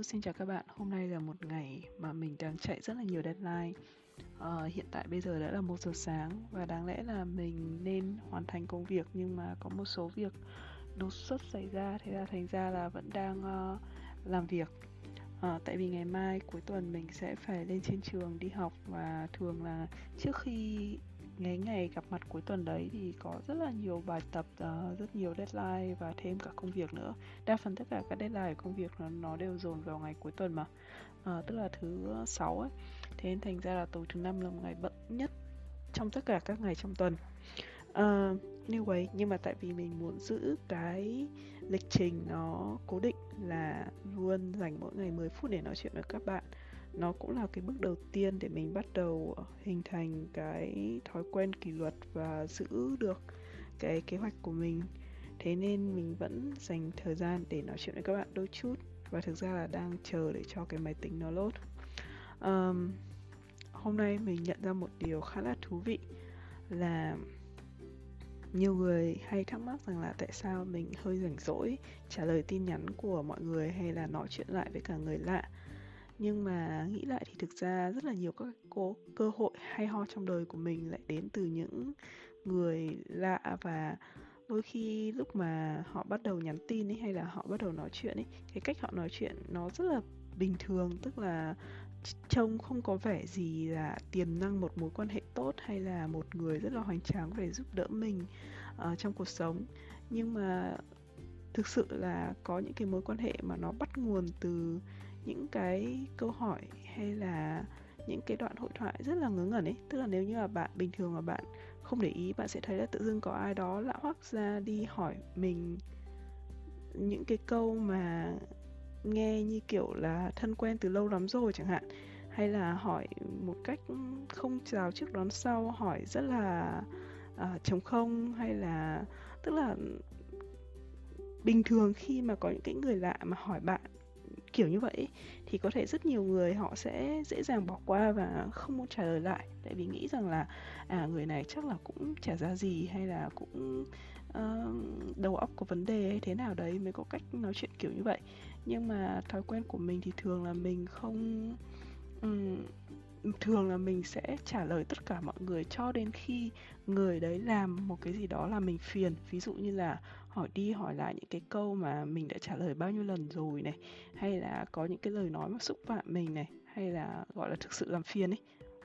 Hello, xin chào các bạn. Hôm nay là một ngày mà mình đang chạy rất là nhiều deadline. À, hiện tại bây giờ đã là một giờ sáng và đáng lẽ là mình nên hoàn thành công việc nhưng mà có một số việc đột xuất xảy ra thế là thành ra là vẫn đang uh, làm việc. À, tại vì ngày mai cuối tuần mình sẽ phải lên trên trường đi học và thường là trước khi ngày ngày gặp mặt cuối tuần đấy thì có rất là nhiều bài tập uh, rất nhiều deadline và thêm cả công việc nữa. Đa phần tất cả các deadline công việc nó, nó đều dồn vào ngày cuối tuần mà. Uh, tức là thứ sáu ấy. Thế nên thành ra là tối thứ năm là một ngày bận nhất trong tất cả các ngày trong tuần. Ờ, uh, anyway nhưng mà tại vì mình muốn giữ cái lịch trình nó cố định là luôn dành mỗi ngày 10 phút để nói chuyện với các bạn nó cũng là cái bước đầu tiên để mình bắt đầu ờ, hình thành cái thói quen kỷ luật và giữ được cái kế hoạch của mình. Thế nên mình vẫn dành thời gian để nói chuyện với các bạn đôi chút và thực ra là đang chờ để cho cái máy tính nó lốt um, hôm nay mình nhận ra một điều khá là thú vị là nhiều người hay thắc mắc rằng là tại sao mình hơi rảnh rỗi trả lời tin nhắn của mọi người hay là nói chuyện lại với cả người lạ nhưng mà nghĩ lại thì thực ra rất là nhiều các cố cơ hội hay ho trong đời của mình lại đến từ những người lạ và đôi khi lúc mà họ bắt đầu nhắn tin ấy hay là họ bắt đầu nói chuyện ấy cái cách họ nói chuyện nó rất là bình thường tức là trông không có vẻ gì là tiềm năng một mối quan hệ tốt hay là một người rất là hoành tráng để giúp đỡ mình uh, trong cuộc sống. Nhưng mà thực sự là có những cái mối quan hệ mà nó bắt nguồn từ những cái câu hỏi hay là những cái đoạn hội thoại rất là ngớ ngẩn ấy. Tức là nếu như là bạn bình thường mà bạn không để ý bạn sẽ thấy là tự dưng có ai đó lạ hoắc ra đi hỏi mình những cái câu mà nghe như kiểu là thân quen từ lâu lắm rồi chẳng hạn. Hay là hỏi một cách không chào trước đón sau hỏi rất là uh, trống không hay là tức là bình thường khi mà có những cái người lạ mà hỏi bạn kiểu như vậy thì có thể rất nhiều người họ sẽ dễ dàng bỏ qua và không muốn trả lời lại. Tại vì nghĩ rằng là à người này chắc là cũng trả ra gì hay là cũng uh, đầu óc có vấn đề hay thế nào đấy mới có cách nói chuyện kiểu như vậy. Nhưng mà thói quen của mình thì thường là mình không um, thường là mình sẽ trả lời tất cả mọi người cho đến khi người đấy làm một cái gì đó là mình phiền. Ví dụ như là hỏi đi hỏi lại những cái câu mà mình đã trả lời bao nhiêu lần rồi này, hay là có những cái lời nói mà xúc phạm mình này, hay là gọi là thực sự làm phiền ấy.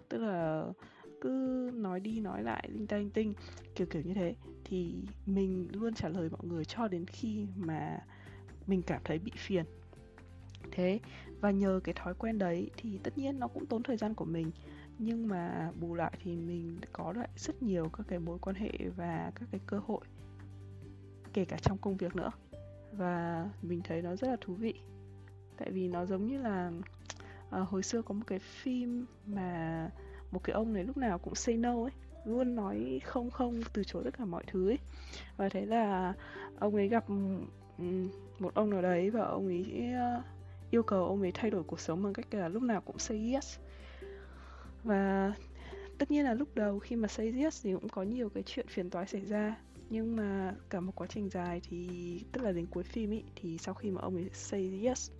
Tức là cứ nói đi nói lại linh tinh tinh, kiểu kiểu như thế. Thì mình luôn trả lời mọi người cho đến khi mà mình cảm thấy bị phiền thế và nhờ cái thói quen đấy thì tất nhiên nó cũng tốn thời gian của mình. Nhưng mà bù lại thì mình có lại rất nhiều các cái mối quan hệ và các cái cơ hội kể cả trong công việc nữa. Và mình thấy nó rất là thú vị. Tại vì nó giống như là à, hồi xưa có một cái phim mà một cái ông này lúc nào cũng say no ấy luôn nói không không từ chối tất cả mọi thứ ấy. Và thế là ông ấy gặp ừ, một ông nào đấy và ông ấy uh, yêu cầu ông ấy thay đổi cuộc sống bằng cách là lúc nào cũng say yes. Và tất nhiên là lúc đầu khi mà say yes thì cũng có nhiều cái chuyện phiền toái xảy ra. Nhưng mà cả một quá trình dài thì, tức là đến cuối phim ý, thì sau khi mà ông ấy say yes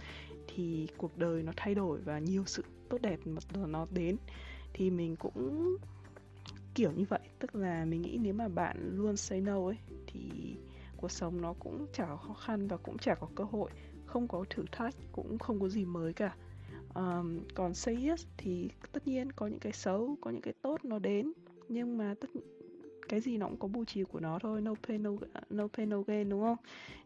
thì cuộc đời nó thay đổi và nhiều sự tốt đẹp mà nó đến. Thì mình cũng kiểu như vậy. Tức là mình nghĩ nếu mà bạn luôn say no ấy, thì cuộc sống nó cũng chả khó khăn và cũng chả có cơ hội không có thử thách cũng không có gì mới cả. Um, còn say yes thì tất nhiên có những cái xấu có những cái tốt nó đến nhưng mà tất cái gì nó cũng có bù trì của nó thôi no pain no, no pain no gain đúng không?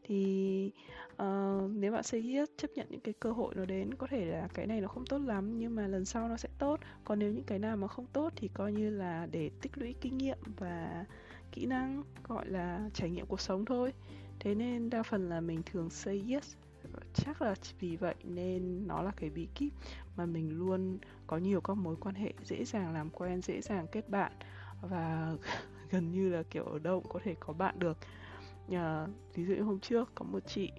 Thì uh, nếu bạn say yes chấp nhận những cái cơ hội nó đến có thể là cái này nó không tốt lắm nhưng mà lần sau nó sẽ tốt. Còn nếu những cái nào mà không tốt thì coi như là để tích lũy kinh nghiệm và kỹ năng gọi là trải nghiệm cuộc sống thôi. Thế nên đa phần là mình thường say yes chắc là vì vậy nên nó là cái bí kíp mà mình luôn có nhiều các mối quan hệ dễ dàng làm quen dễ dàng kết bạn và gần như là kiểu ở đâu cũng có thể có bạn được. À, ví dụ như hôm trước có một chị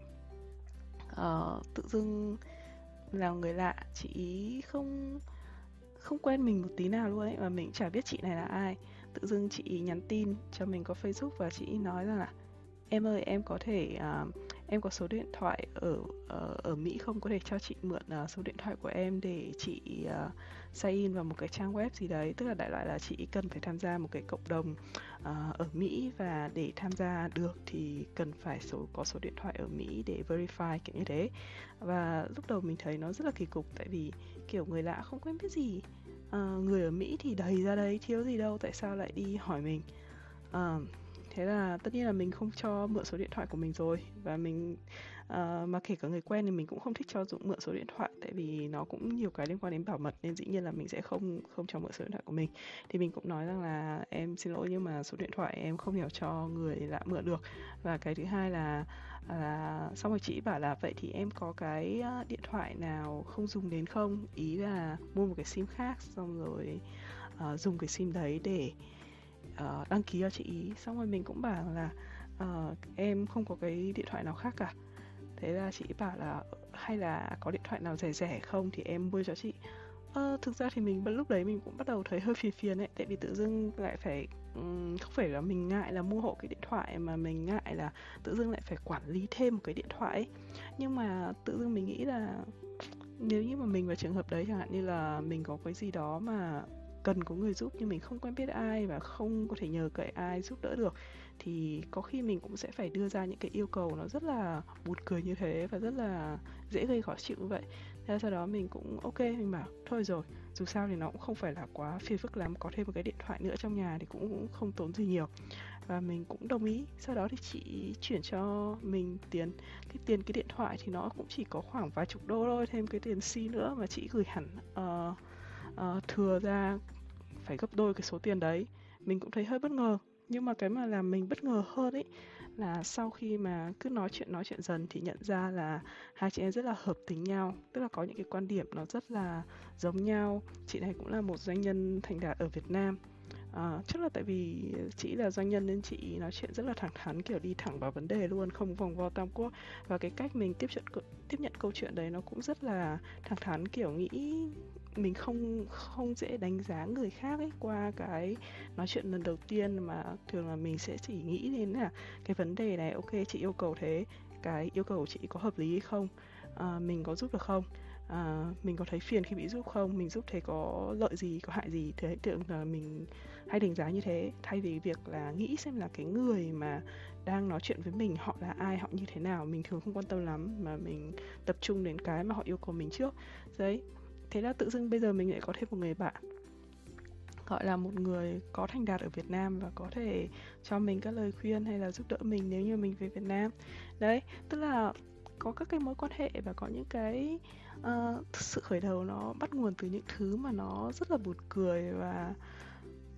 uh, tự dưng là người lạ chị ý không không quen mình một tí nào luôn ấy và mình chả biết chị này là ai. Tự dưng chị nhắn tin cho mình có facebook và chị nói rằng là em ơi em có thể uh, em có số điện thoại ở ở, ở Mỹ không? Có thể cho chị mượn uh, số điện thoại của em để chị uh, sign in vào một cái trang web gì đấy. Tức là đại loại là chị cần phải tham gia một cái cộng đồng uh, ở Mỹ và để tham gia được thì cần phải số có số điện thoại ở Mỹ để verify kiểu như thế. Và lúc đầu mình thấy nó rất là kỳ cục tại vì kiểu người lạ không quen biết gì. Uh, người ở Mỹ thì đầy ra đấy thiếu gì đâu tại sao lại đi hỏi mình? Uh, thế là tất nhiên là mình không cho mượn số điện thoại của mình rồi. Và mình uh, mà kể cả người quen thì mình cũng không thích cho dụng mượn số điện thoại tại vì nó cũng nhiều cái liên quan đến bảo mật nên dĩ nhiên là mình sẽ không không cho mượn số điện thoại của mình. Thì mình cũng nói rằng là em xin lỗi nhưng mà số điện thoại em không hiểu cho người lạ mượn được. Và cái thứ hai là là xong rồi chị bảo là vậy thì em có cái ờ, điện thoại nào không dùng đến không? Ý là mua một cái sim khác xong rồi uh, dùng cái sim đấy để uh, đăng ký cho chị ý. Xong rồi mình cũng bảo là uh, em không có cái điện thoại nào khác cả. Thế là chị bảo là hay là có điện thoại nào rẻ rẻ không thì em mua cho chị. Ờ, thực ra thì mình lúc đấy mình cũng bắt đầu thấy hơi phiền phiền ấy. Tại vì tự dưng lại phải um, không phải là mình ngại là mua hộ cái điện thoại mà mình ngại là tự dưng lại phải quản lý thêm một cái điện thoại ấy. nhưng mà tự dưng mình nghĩ là nếu như mà mình vào trường hợp đấy chẳng hạn như là mình có cái gì đó mà cần có người giúp nhưng mình không quen biết ai và không có thể nhờ cậy ai giúp đỡ được thì có khi mình cũng sẽ phải đưa ra những cái yêu cầu nó rất là buồn cười như thế và rất là dễ gây khó chịu như vậy. Thế sau đó mình cũng ok mình bảo thôi rồi dù sao thì nó cũng không phải là quá phiền phức lắm có thêm một cái điện thoại nữa trong nhà thì cũng, không tốn gì nhiều. Và mình cũng đồng ý. Sau đó thì chị chuyển cho mình tiền cái tiền cái điện thoại thì nó cũng chỉ có khoảng vài chục đô thôi thêm cái tiền sim nữa mà chị gửi hẳn uh, uh, thừa ra phải gấp đôi cái số tiền đấy. Mình cũng thấy hơi bất ngờ. Nhưng mà cái mà làm mình bất ngờ hơn ấy là sau khi mà cứ nói chuyện nói chuyện dần thì nhận ra là hai chị em rất là hợp tính nhau. Tức là có những cái quan điểm nó rất là giống nhau. Chị này cũng là một doanh nhân thành đạt ở Việt Nam. À, chắc là tại vì chị là doanh nhân nên chị nói chuyện rất là thẳng thắn kiểu đi thẳng vào vấn đề luôn không vòng vo tam quốc. Và cái cách mình tiếp chuyện tiếp nhận câu chuyện đấy nó cũng rất là thẳng thắn kiểu nghĩ mình không không dễ đánh giá người khác ấy qua cái nói chuyện lần đầu tiên mà thường là mình sẽ chỉ nghĩ đến là cái vấn đề này. Ok chị yêu cầu thế cái yêu cầu của chị có hợp lý hay không? À, mình có giúp được không? À, mình có thấy phiền khi bị giúp không? Mình giúp thế có lợi gì có hại gì? Thế tưởng là mình hay đánh giá như thế. Thay vì việc là nghĩ xem là cái người mà đang nói chuyện với mình họ là ai họ như thế nào mình thường không quan tâm lắm mà mình tập trung đến cái mà họ yêu cầu mình trước. Đấy thế là tự dưng bây giờ mình lại có thêm một người bạn gọi là một người có thành đạt ở Việt Nam và có thể cho mình các lời khuyên hay là giúp đỡ mình nếu như mình về Việt Nam. Đấy tức là có các cái mối quan hệ và có những cái uh, sự khởi đầu nó bắt nguồn từ những thứ mà nó rất là buồn cười và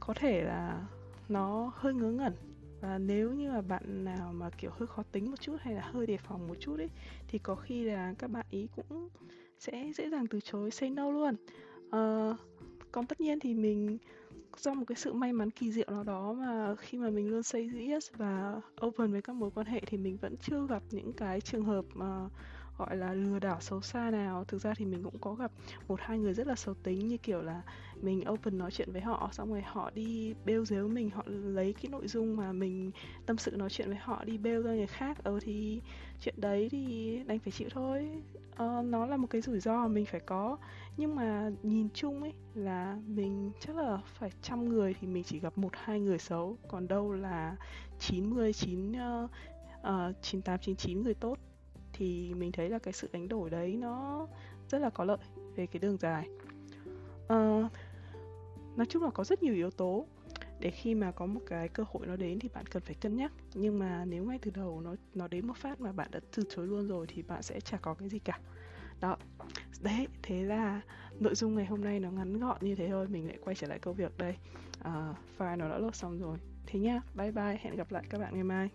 có thể là nó hơi ngớ ngẩn. Và nếu như mà bạn nào mà kiểu hơi khó tính một chút hay là hơi đề phòng một chút ấy thì có khi là các bạn ý cũng sẽ dễ dàng từ chối say no luôn. Uh, còn tất nhiên thì mình do một cái sự may mắn kỳ diệu nào đó mà khi mà mình luôn say yes và open với các mối quan hệ thì mình vẫn chưa gặp những cái trường hợp mà gọi là lừa đảo xấu xa nào. Thực ra thì mình cũng có gặp một hai người rất là xấu tính như kiểu là mình open nói chuyện với họ xong rồi họ đi bêu dếu mình họ lấy cái nội dung mà mình tâm sự nói chuyện với họ đi bêu ra người khác. Ờ thì chuyện đấy thì đành phải chịu thôi. Ờ, nó là một cái rủi ro mình phải có. Nhưng mà nhìn chung ấy là mình chắc là phải trăm người thì mình chỉ gặp một hai người xấu. Còn đâu là 90 9 uh, uh, 98 99 người tốt thì mình thấy là cái sự đánh đổi đấy nó rất là có lợi về cái đường dài. Uh, nói chung là có rất nhiều yếu tố để khi mà có một cái cơ hội nó đến thì bạn cần phải cân nhắc. Nhưng mà nếu ngay từ đầu nó nó đến một phát mà bạn đã từ chối luôn rồi thì bạn sẽ chả có cái gì cả. Đó. Đấy thế là nội dung ngày hôm nay nó ngắn gọn như thế thôi mình lại quay trở lại công việc đây. Uh, file nó đã lốt xong rồi. Thế nhá bye bye hẹn gặp lại các bạn ngày mai.